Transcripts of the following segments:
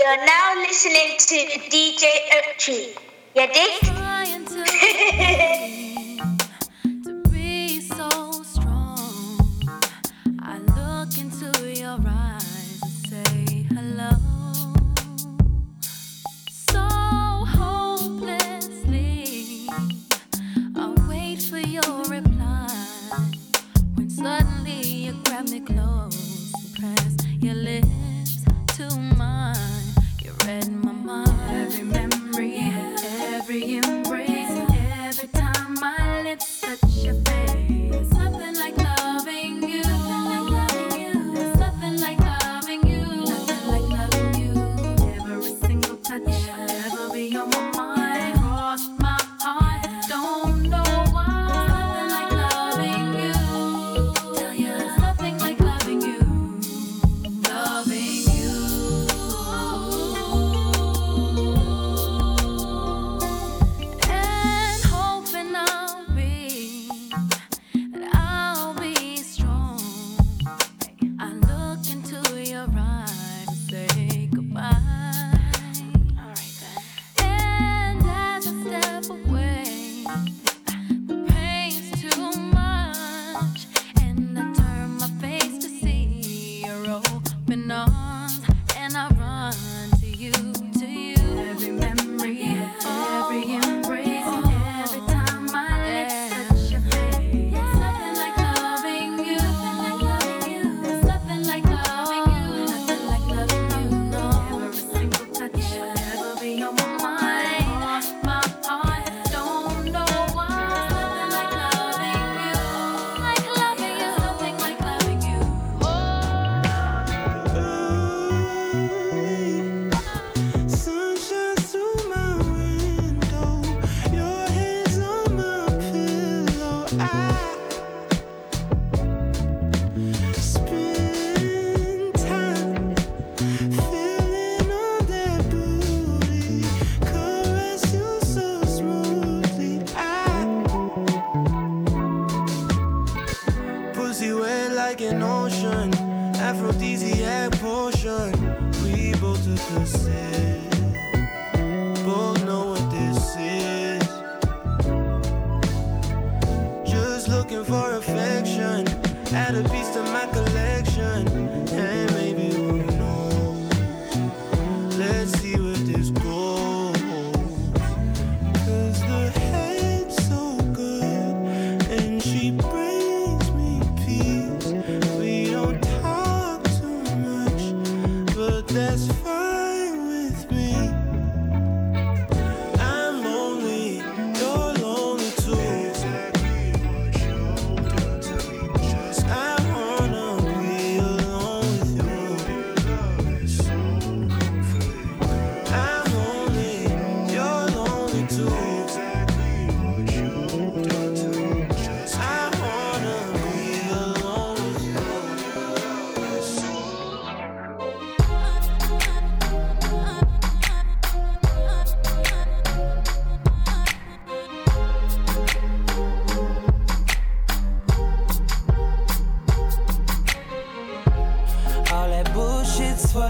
You're now listening to DJ Ochi. You dig?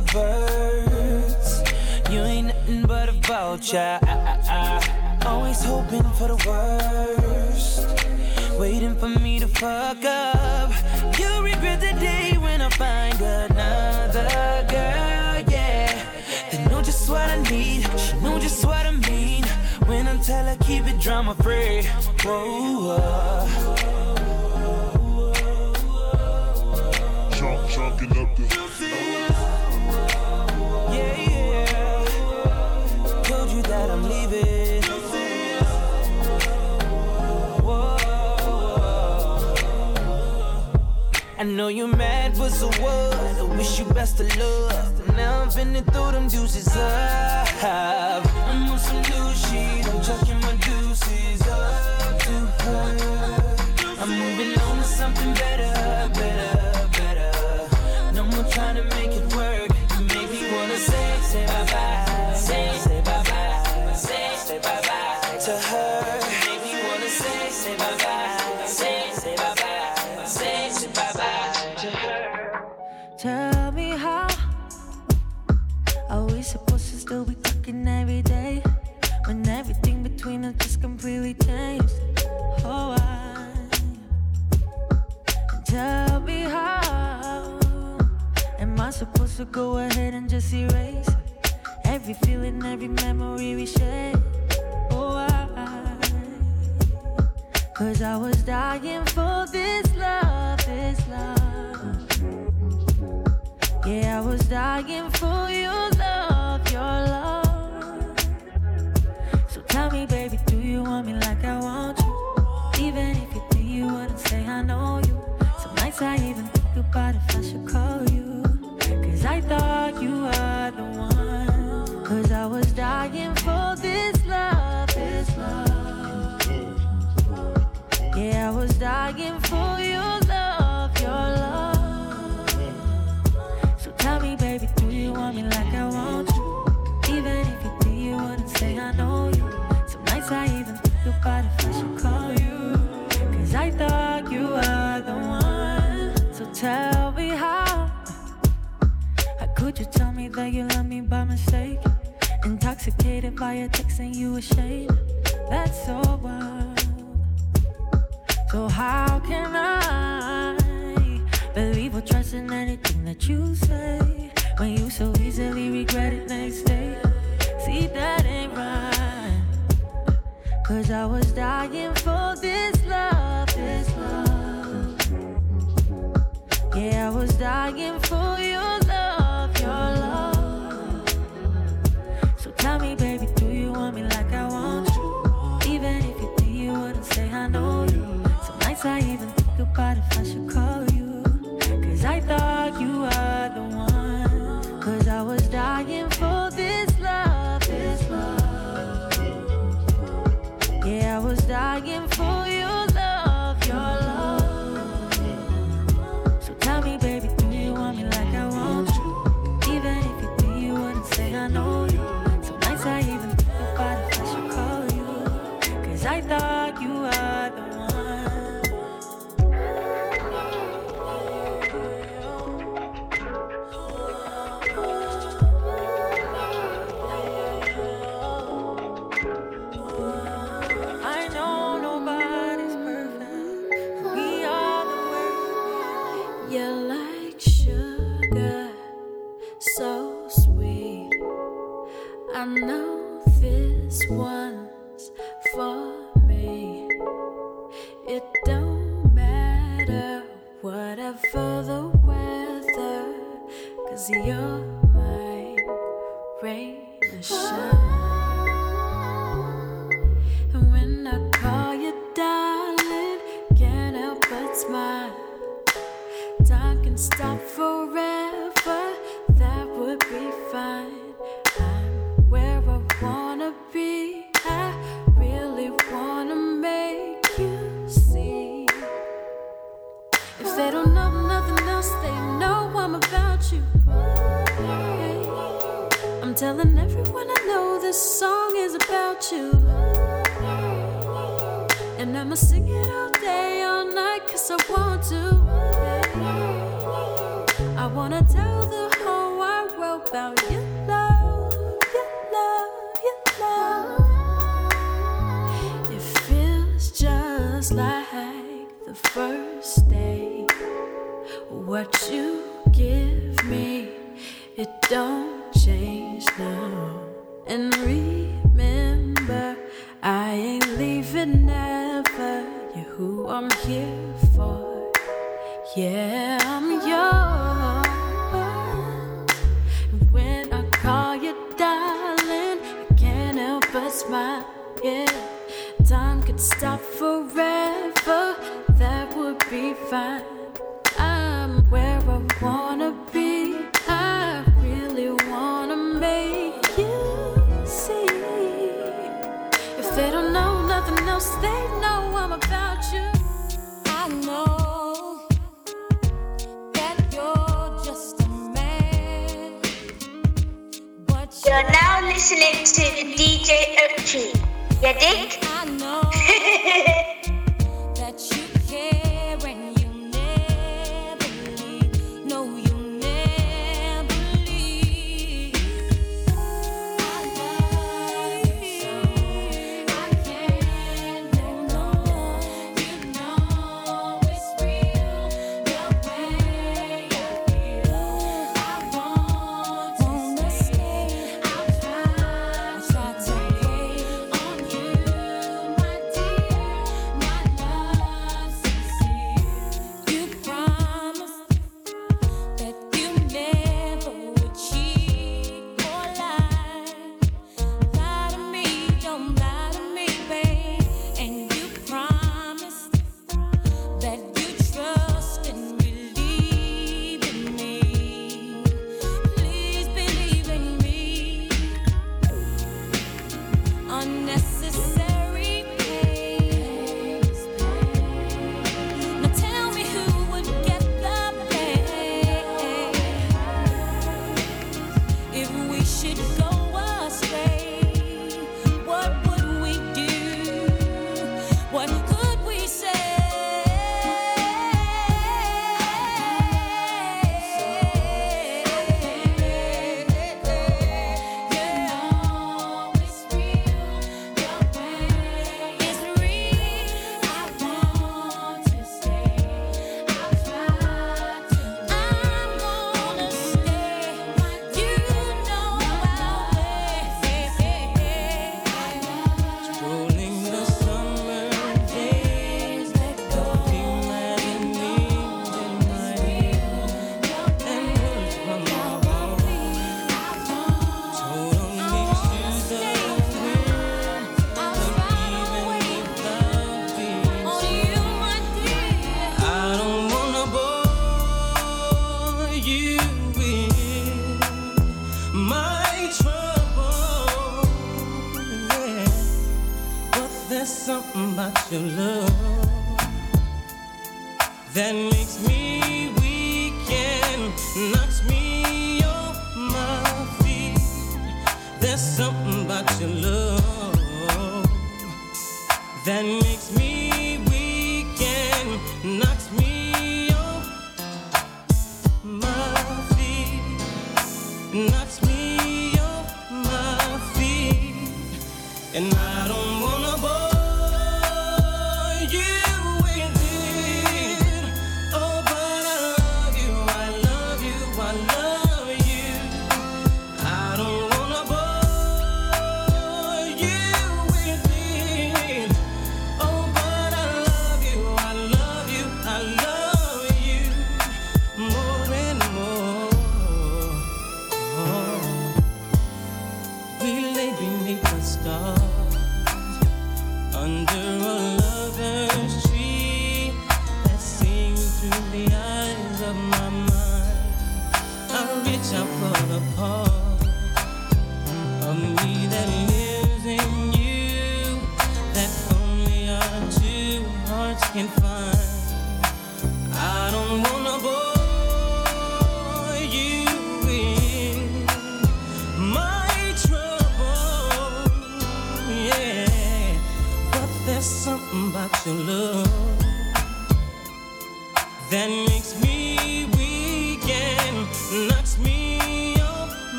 the birds. You ain't nothing but a vulture. I, Always hoping for the worst. Waiting for me to fuck up. You'll regret the day when I find another girl, yeah. They know just what I need. She know just what I mean. When I tell her, keep it drama free. Whoa. whoa. chunking up the. know you mad was a word. I wish you best of luck. Now I'm finna throw them deuces up. I'm on some new shit. I'm chucking my deuces up to her. I'm moving on to something better. Go ahead and just erase every feeling, every memory we shared? Oh, I, cause I was dying for this love, this love. Yeah, I was dying for your love, your love. So tell me, baby, do you want me like I want you? Even if you do, you wouldn't say I know you. Some nights I even think about if I should call you. I thought you were the one. Cause I was dying for this love, this love. Yeah, I was dying for your that you love me by mistake? Intoxicated by your text and you ashamed. That's so wild. So how can I believe or trust in anything that you say when you so easily regret it next day? See that ain't right. Cause I was dying for this love, this love. Yeah, I was dying for your tell me, baby, do you want me like I want you? Even if you do, you wouldn't say I know you. Some nights I even think about if I should call you. Cause I thought you were the one. Cause I was dying for this love, this love. Yeah, I was dying for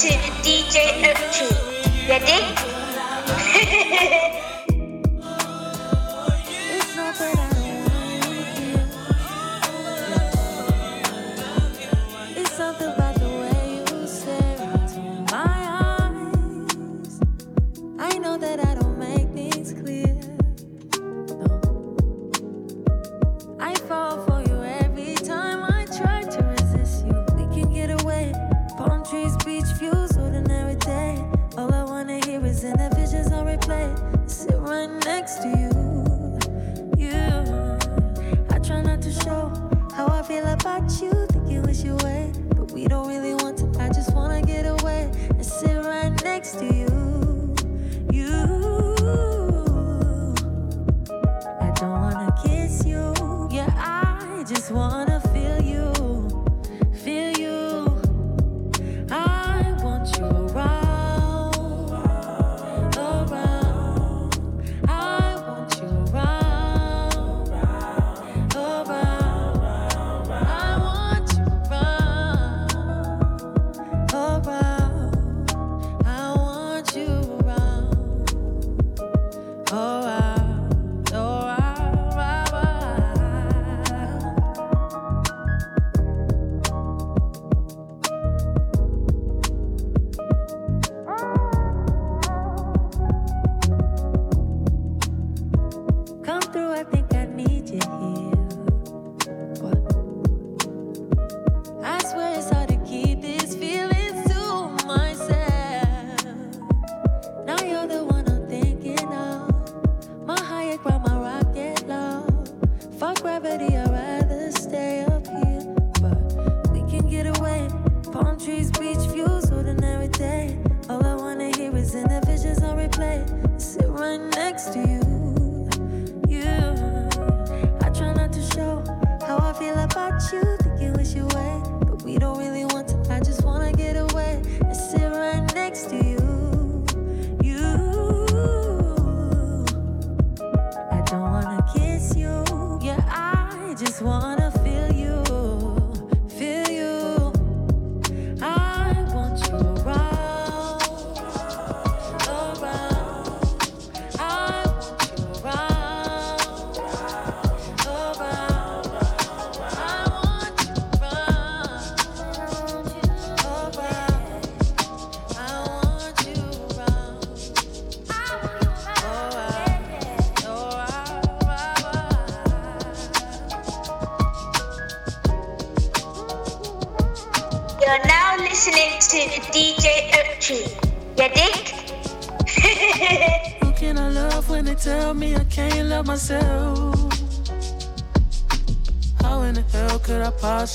trees, beach views, ordinary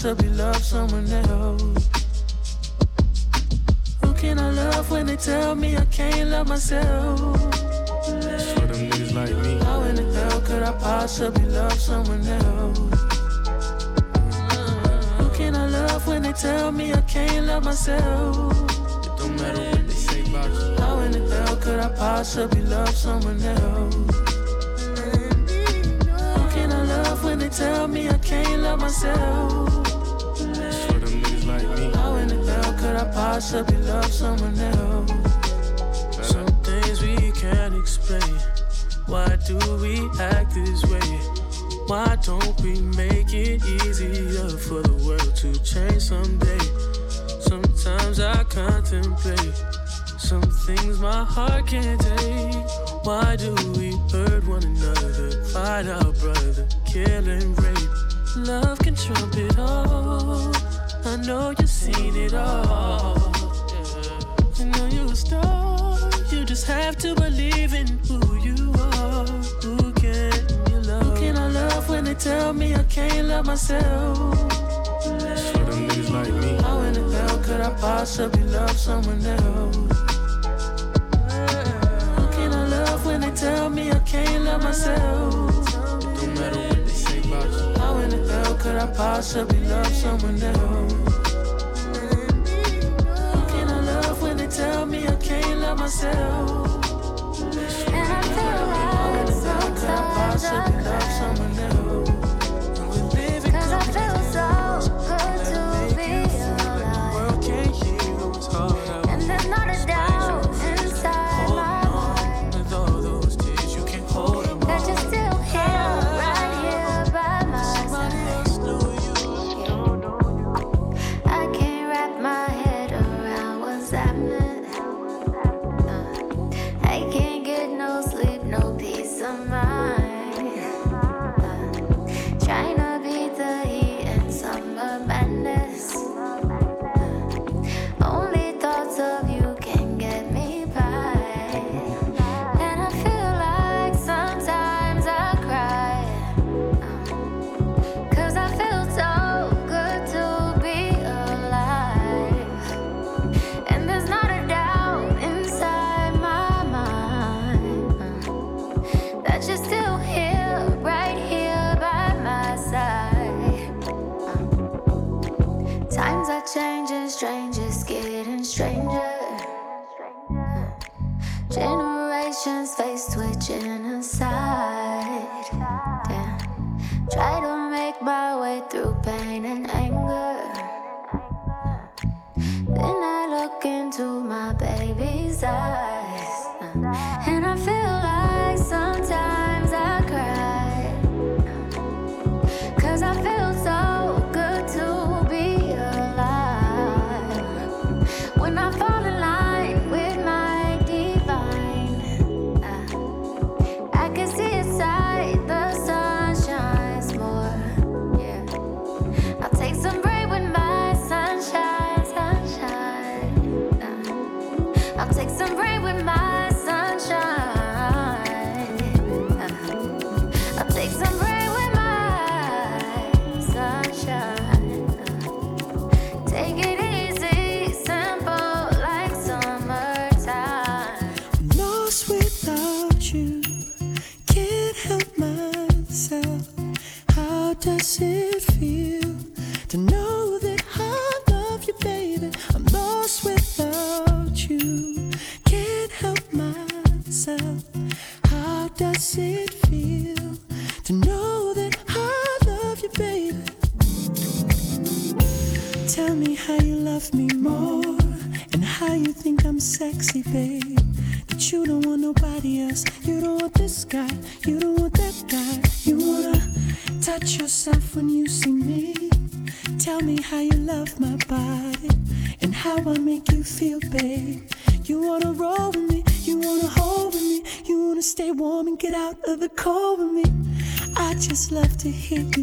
I possibly love someone else? Who can I love when they tell me I can't love myself? That's for them niggas like me. How in the hell could I possibly love someone else? Who can I love when they tell me I can't love myself? It don't matter what they say about you. How in the hell could I possibly love someone else? Tell me I can't love myself? For them niggas like me. How in the hell could I possibly love someone else? Some things we can't explain. Why do we act this way? Why don't we make it easier for the world to change someday? Sometimes I contemplate some things my heart can't take. Why do we hurt one another, fight our brother, kill and rape? Love can trump it all. I know you've seen it all. I know you're a star. You just have to believe in who you are. Who can you love? Who can I love when they tell me I can't love myself? That's for them niggas like me. How in the hell could I possibly love someone else? Tell me I can't love myself? It don't matter what they say about you. How in the hell could I possibly love someone else? Who can I love when they tell me I can't love myself? And I feel How in like the hell could I sometimes I possibly to hit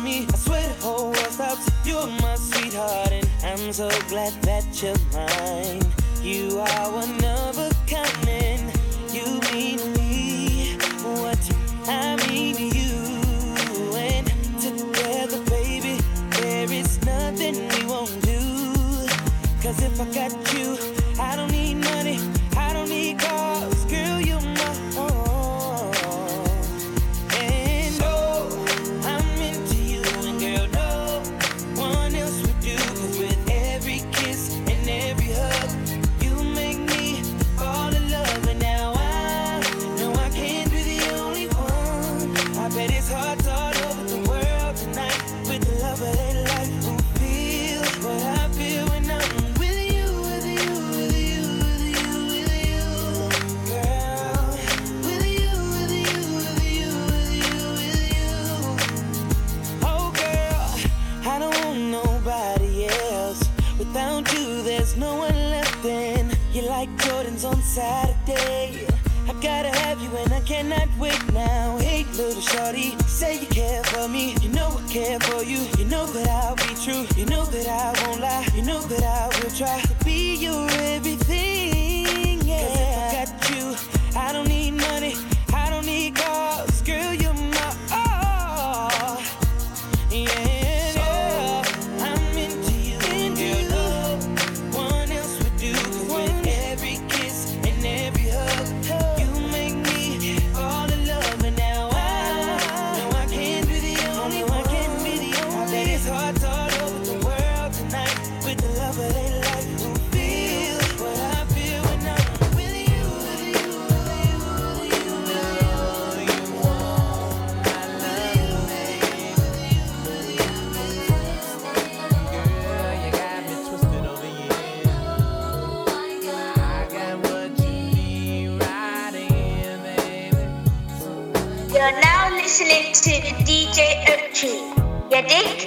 me. I swear the whole world stops. You're my sweetheart, and I'm so glad that you're mine. You are one of a kind, and you mean me what I mean you. And together, baby, there is nothing we won't do. Cause if I got shorty. Say you care for me, you know I care for you. You know that I'll be true, you know that I won't lie, you know that I will try You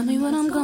Tell me what I'm gonna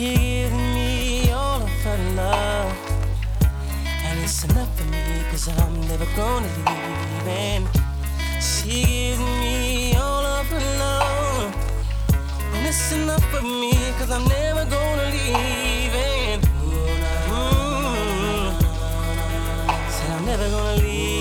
you give me all of her love. And it's enough for me, cause I'm never gonna leave. And she gives me all of her love. And it's enough for me, cause I'm never gonna leave. And mm, said I'm never gonna leave.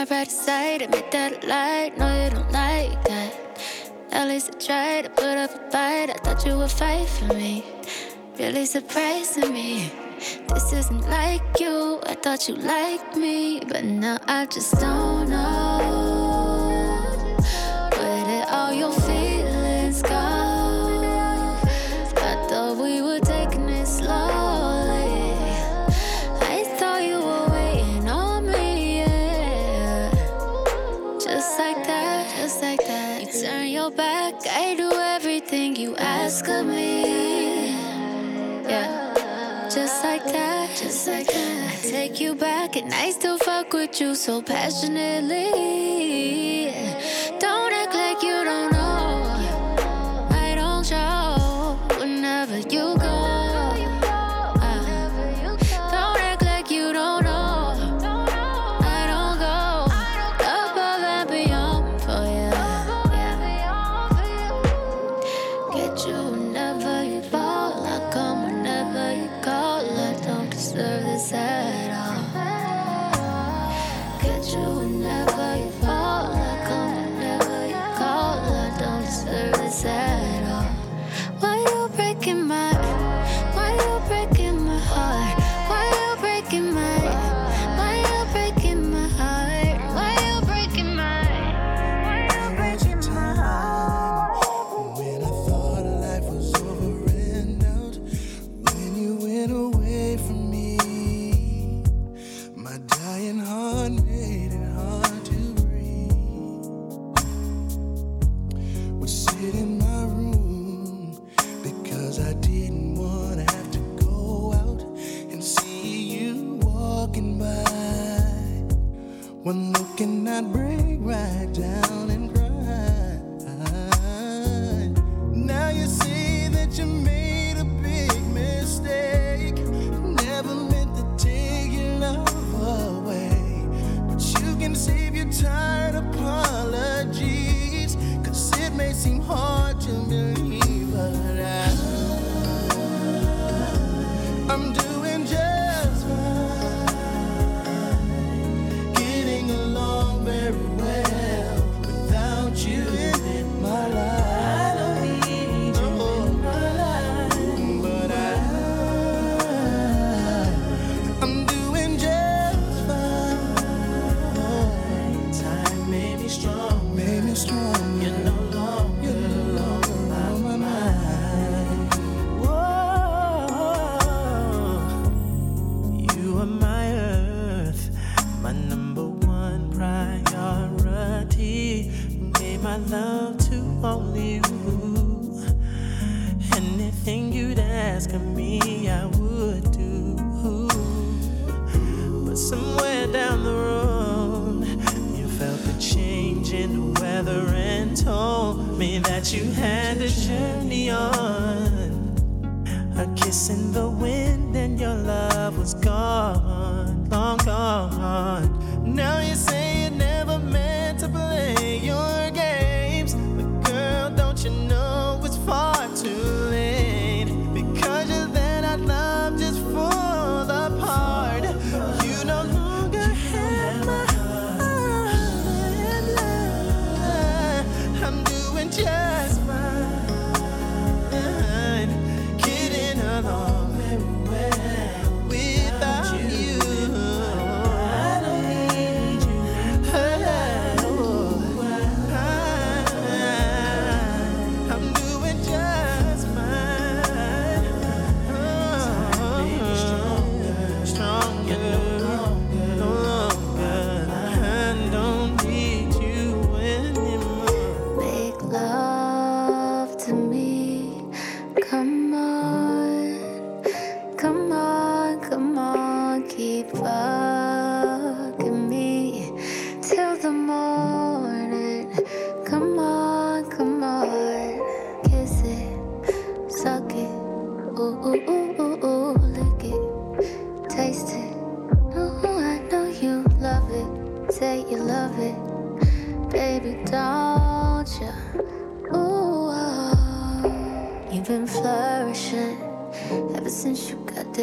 my right side, admit that light. No, you don't like that. At least I tried to put up a fight. I thought you would fight for me. Really surprising me. This isn't like you. I thought you liked me, but now I just don't know. just like that. Just like that. I take you back, and I still fuck with you so passionately.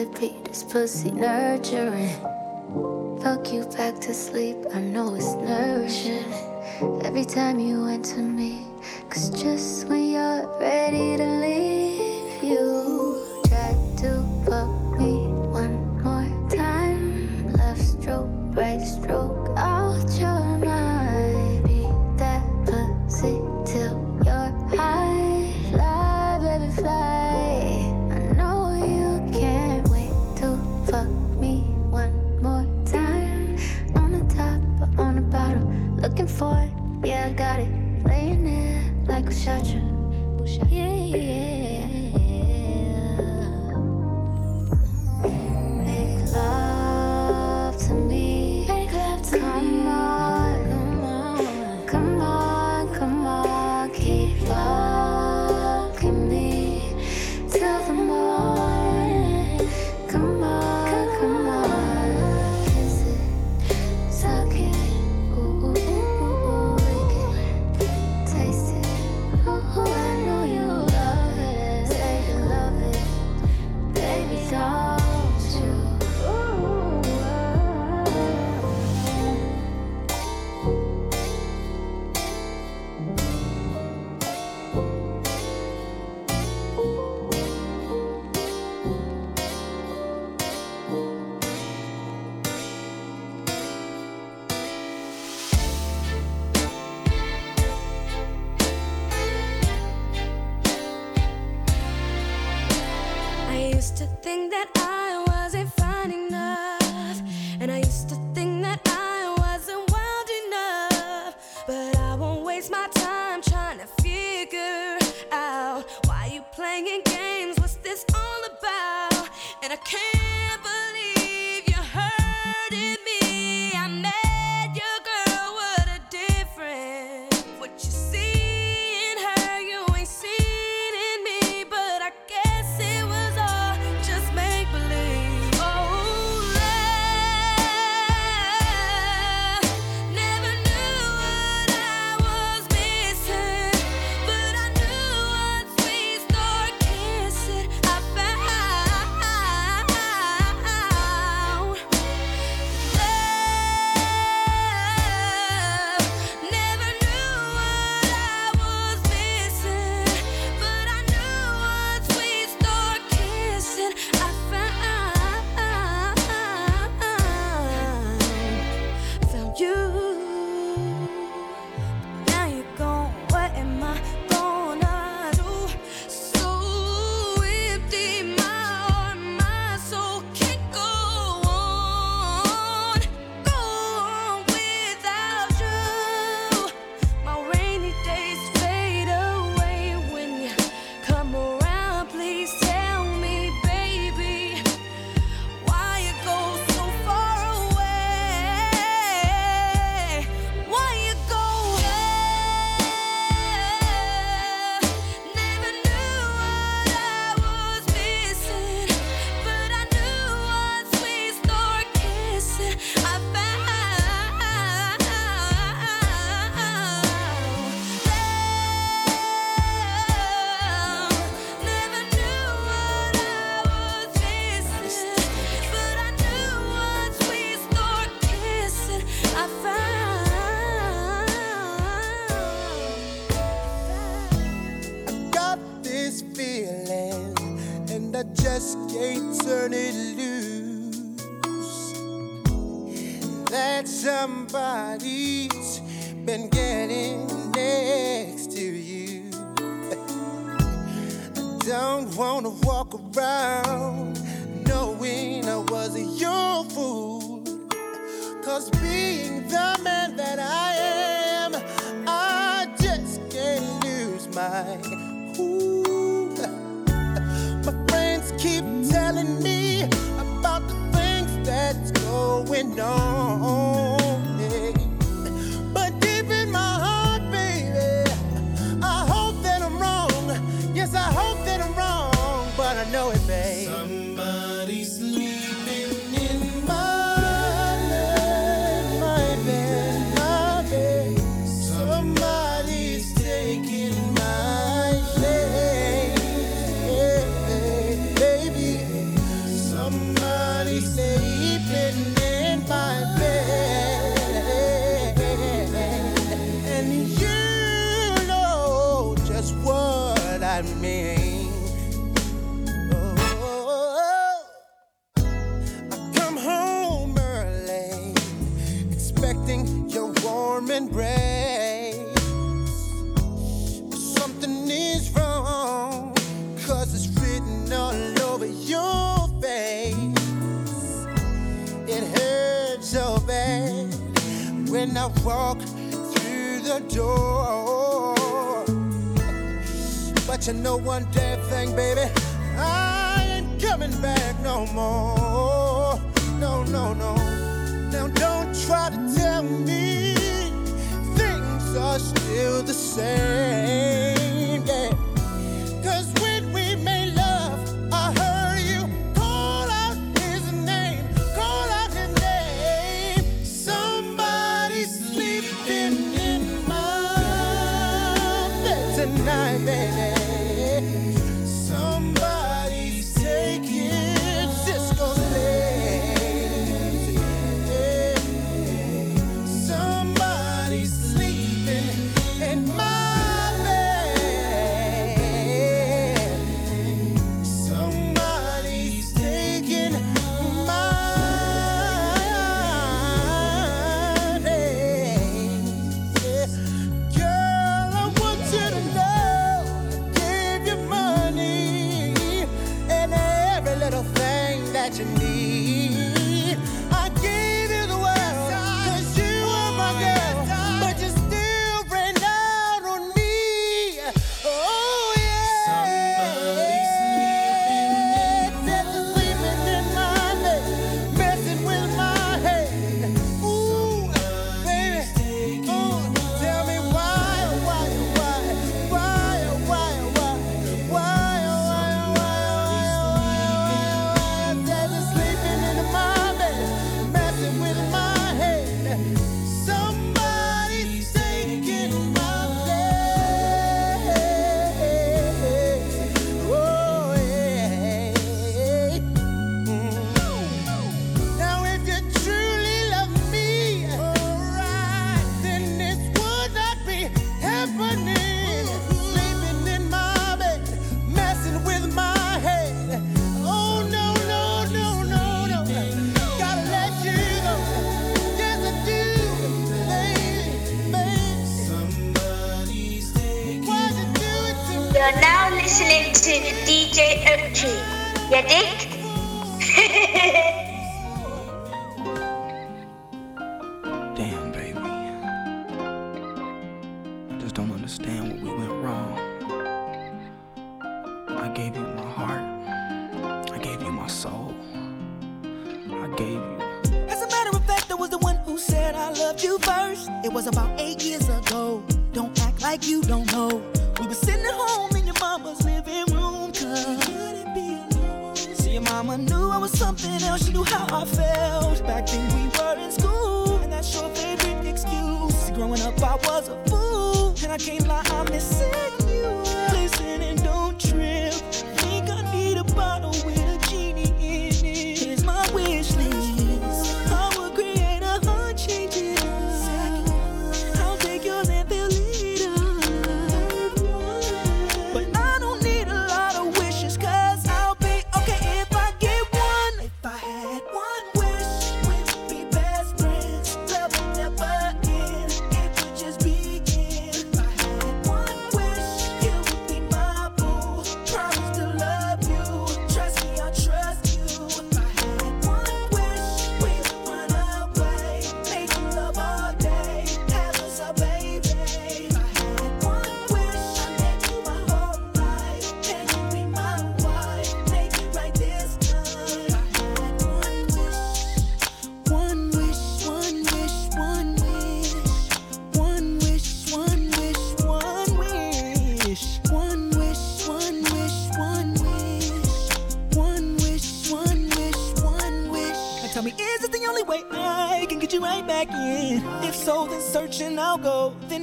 this pussy nurturing. Fuck you back to sleep, I know it's nourishing. Every time you enter me, cause just when you're ready to leave.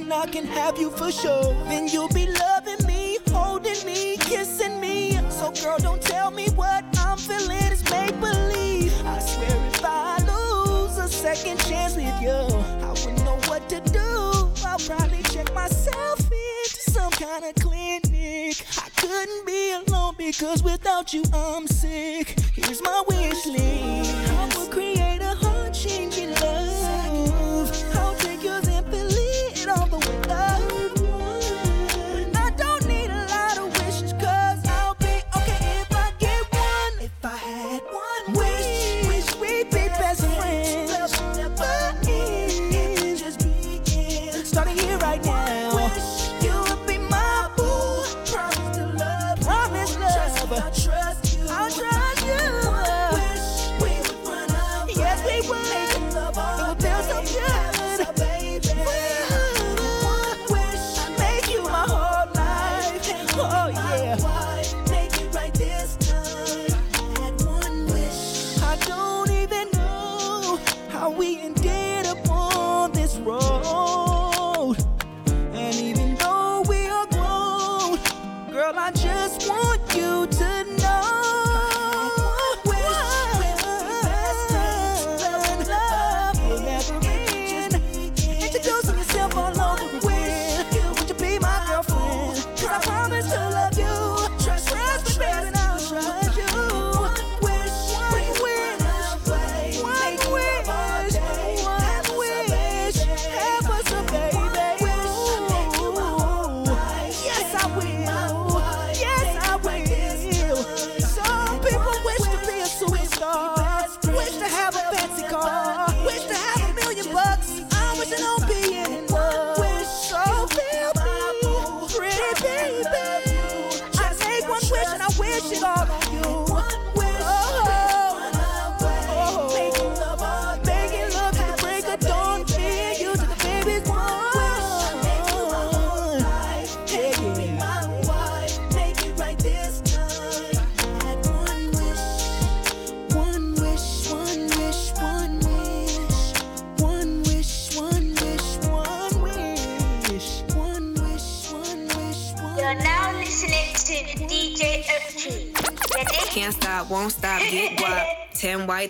Then I can have you for sure. Then you'll be loving me, holding me, kissing me. So girl, don't tell me what I'm feeling is make believe. I swear if I lose a second chance with you, I wouldn't know what to do. I'll probably check myself into some kind of clinic. I couldn't be alone because without you I'm sick.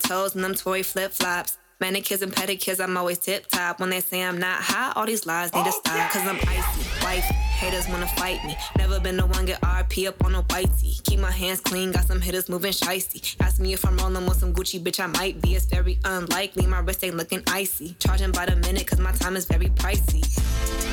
Toes and them toy flip flops. Manicures and pedicures, I'm always tip top. When they say I'm not hot, all these lies need to stop. Cause I'm icy, wife. Haters wanna fight me. Never been the one get RP up on a whitey. Keep my hands clean, got some hitters moving shicey. Ask me if I'm rolling with some Gucci, bitch, I might be. It's very unlikely, my wrist ain't looking icy. Charging by the minute, cause my time is very pricey.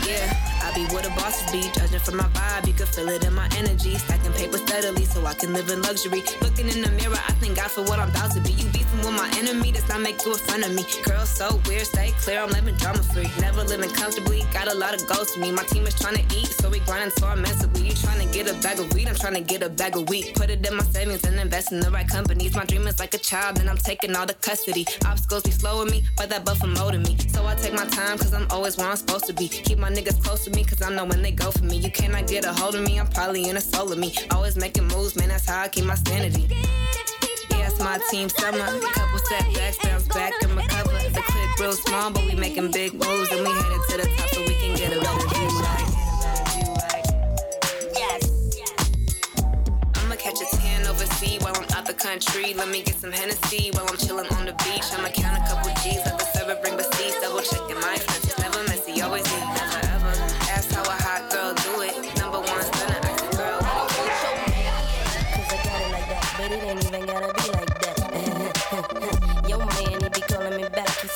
Yeah, I be where the bosses be. Judging from my vibe, you can feel it in my energy. Stacking paper steadily so I can live in luxury. Looking in the mirror, I thank God for what I'm about to be. You beefing with my enemy, does not make you a friend of me. Girl, so weird, stay clear, I'm living drama free. Never living comfortably, got a lot of goals to me. My team is trying to eat, so we grinding so immensely. You trying to get a bag of weed, I'm trying to get a bag of wheat. Put it in my savings and invest in the right companies. My dream is like a child, and I'm taking all the custody. Obstacles be slowing me, but that buffer molding me. So I take my time, cause I'm always where I'm supposed to be. Keep my niggas close to me, cause I know when they go for me. You cannot get a hold of me, I'm probably in a soul of me. Always making moves, man, that's how I keep my sanity. It's my team summer. Couple setbacks, bounce back and recover. The clip real small, but we making big moves, and we headed to the top so we can get a better view. Right? I'ma catch a tan overseas while I'm out the country. Let me get some Hennessy while I'm chilling on the beach. I'ma count a couple G's, let the server bring receipts. Double checking my expenses, never messy, always neat,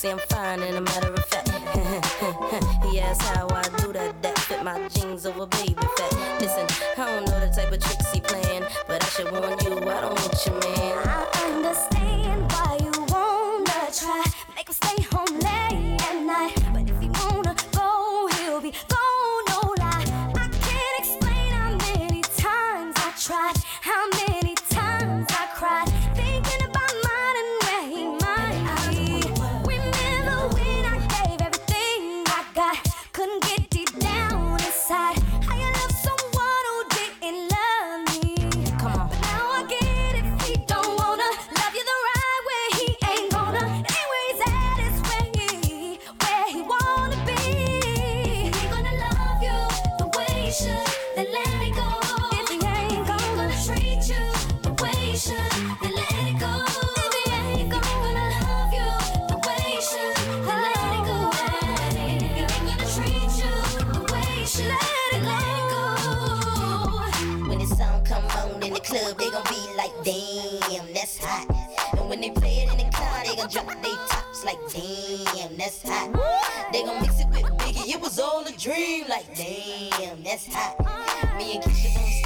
say I'm fine, and a matter of fact, he asks how I do that. That fit my jeans over baby fat. Listen, I don't know the type of tricks he playing, but I should warn you, I don't want you, man. damn, that's hot. And when they play it in the car, they gon' drop their tops like, damn, that's hot. They gon' mix it with Biggie, it was all a dream, like, damn, that's hot. Me and Keisha gon'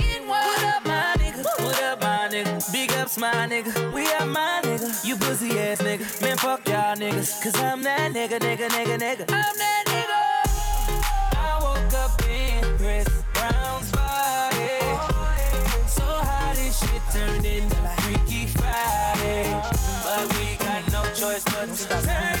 nigga? Big ups, my nigga. We are my nigga. You pussy ass nigga. Man, fuck y'all niggas. Cause I'm that nigga, nigga, nigga, nigga. I'm that nigga. I woke up in Chris Brown's body. So how this shit turned into Freaky Friday. But we got no choice but to turn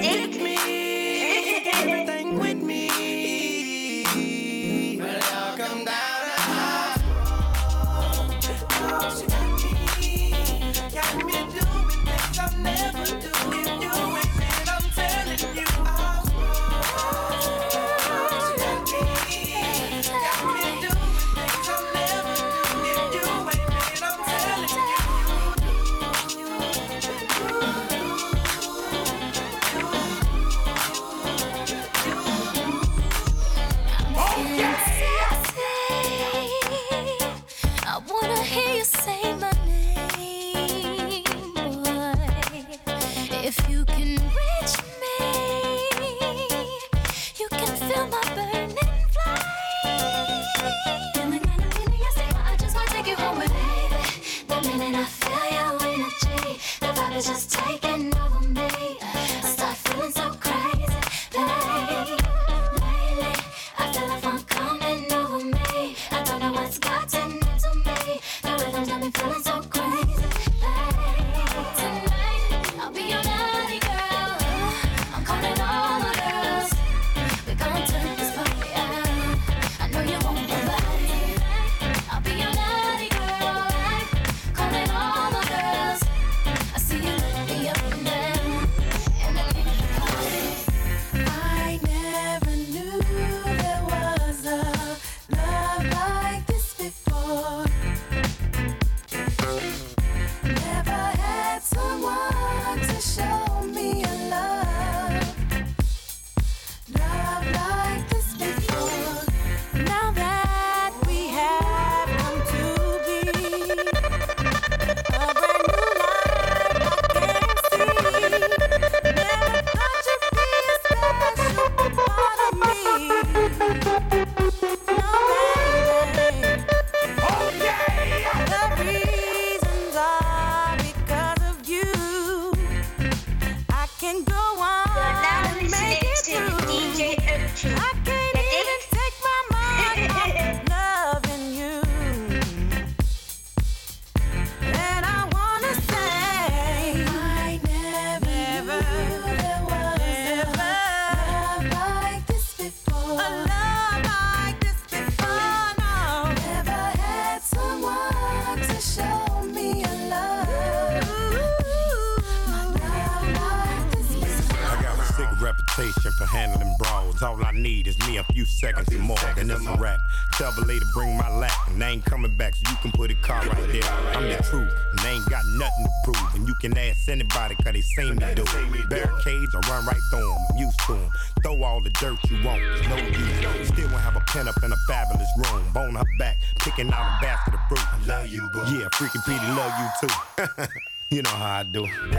She do.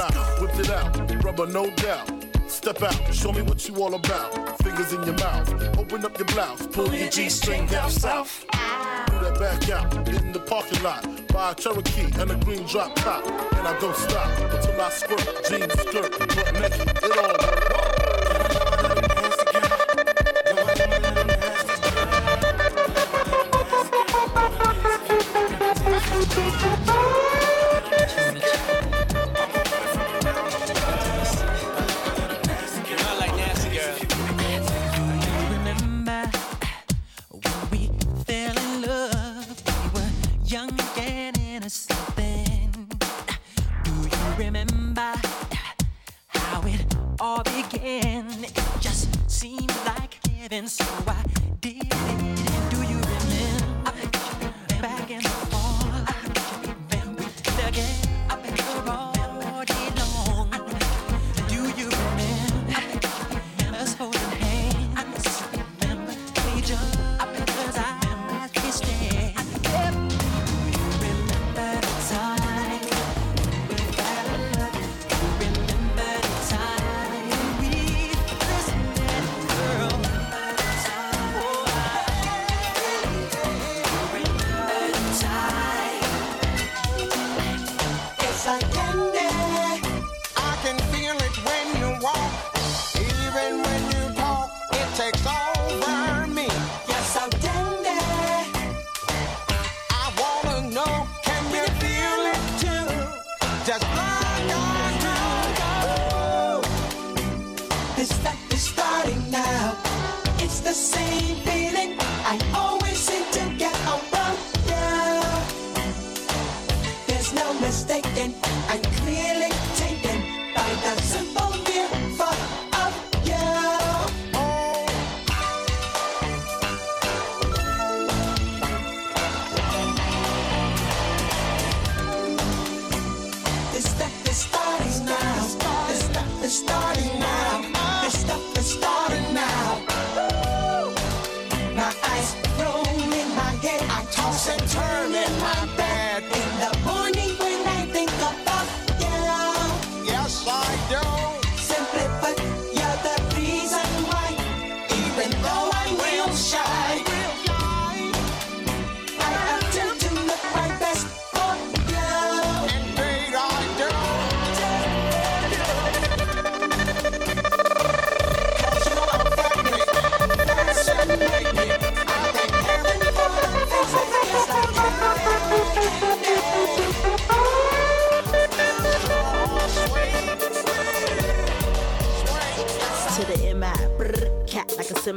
I whipped it out, rubber, no doubt. Step out, show me what you all about. Fingers in your mouth, open up your blouse, pull your G string down south. Do that back out in the parking lot. Buy a Cherokee and a green drop top. And I don't stop until I squirt. Jeans, skirt,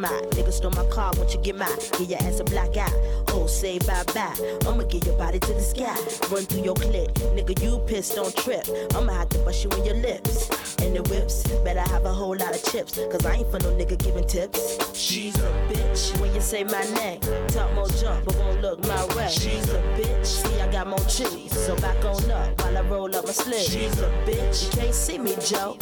cat like a semi. Nigga stole my car, won't you get mine? Give your ass a black eye. Oh, say bye bye. I'ma get your body to the sky. Run through your clip. Nigga, you pissed, don't trip. I'ma have to bust you in your lips. And the whips, better have a whole lot of chips. Cause I ain't for no nigga giving tips. She's a bitch. When you say my name, talk more junk, but won't look my way. She's a bitch. See, I got more cheese. So back on up while I roll up my sleeve. She's a bitch. You can't see me, Joe.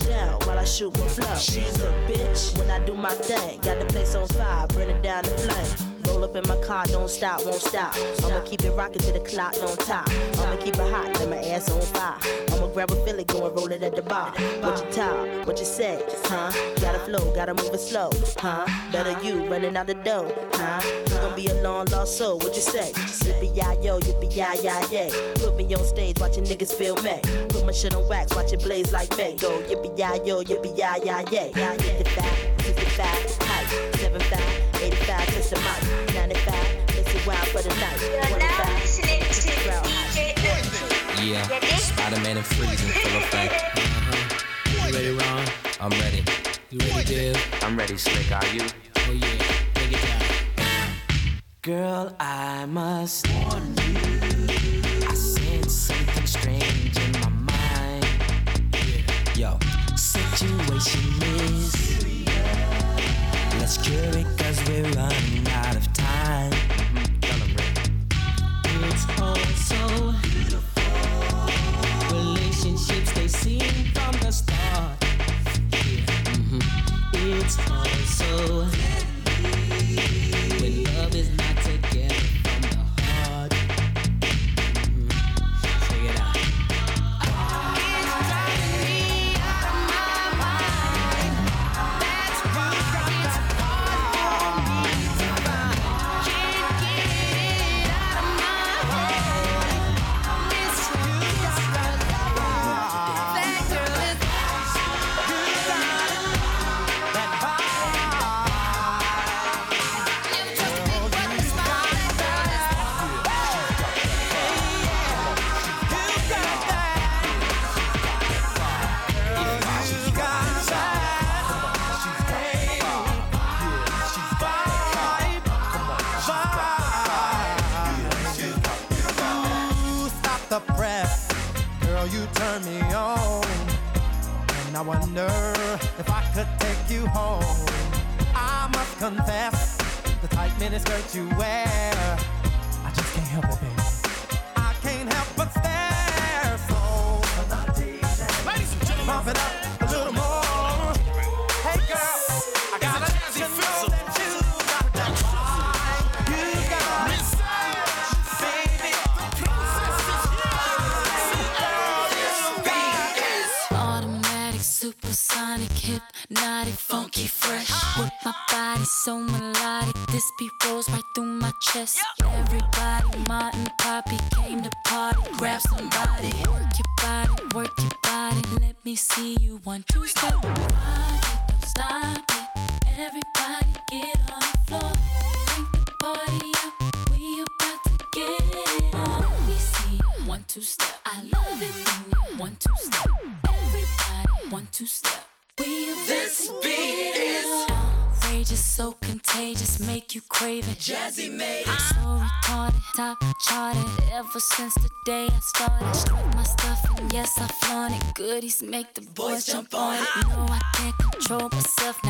On down while I shoot my flow. She's a bitch. When I do my thing, got the place on fire, burn it down the flame. Roll up in my car, don't stop, won't stop. I'ma keep it rocking till the clock don't top. I'ma keep it hot, let my ass on fire. I'ma grab a Philly, go and roll it at the bar. What you talk, what you say, huh? Gotta flow, gotta move it slow, huh? Better you running out the door? You gon' be a long lost soul, what you say? Yippee yi yo, yippee yi yi yay. Put me on stage, watching niggas feel me. Put my shit on wax, watch it blaze like me. Go yippee yi yo, yippee yi yi yay. 55, 65, height, 75, 85, kiss the mic, 95, listen wild for the night. You're now listening to DJ Yeah, Spider-Man and Freeze in full effect. Uh-huh. You ready, Ron? I'm ready. You ready, Div? I'm ready, Slick. Are you? Oh yeah, take it down. Girl, I must warn you. I sense something strange in my mind. Yo, situation is. Let's cure it cause we're running out of time. let's jump on it. No, I can't control myself now.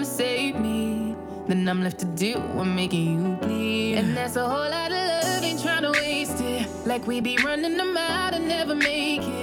gonna save me. Then I'm left to deal with making you bleed. And that's a whole lot of love, ain't trying to waste it. Like we be running them out and never make it.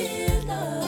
in love.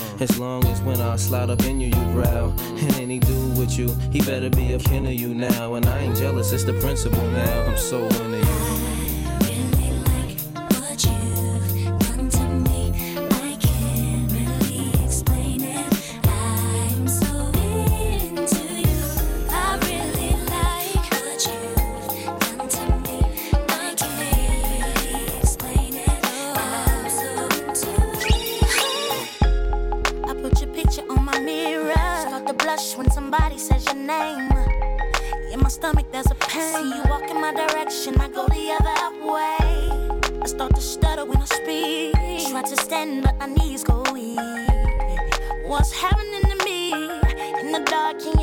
As long as when I slide up in you, you growl. And any dude with you, he better be a kin of you now. And I ain't jealous, it's the principle now. I'm so in. What's happening to me? In the dark, can you?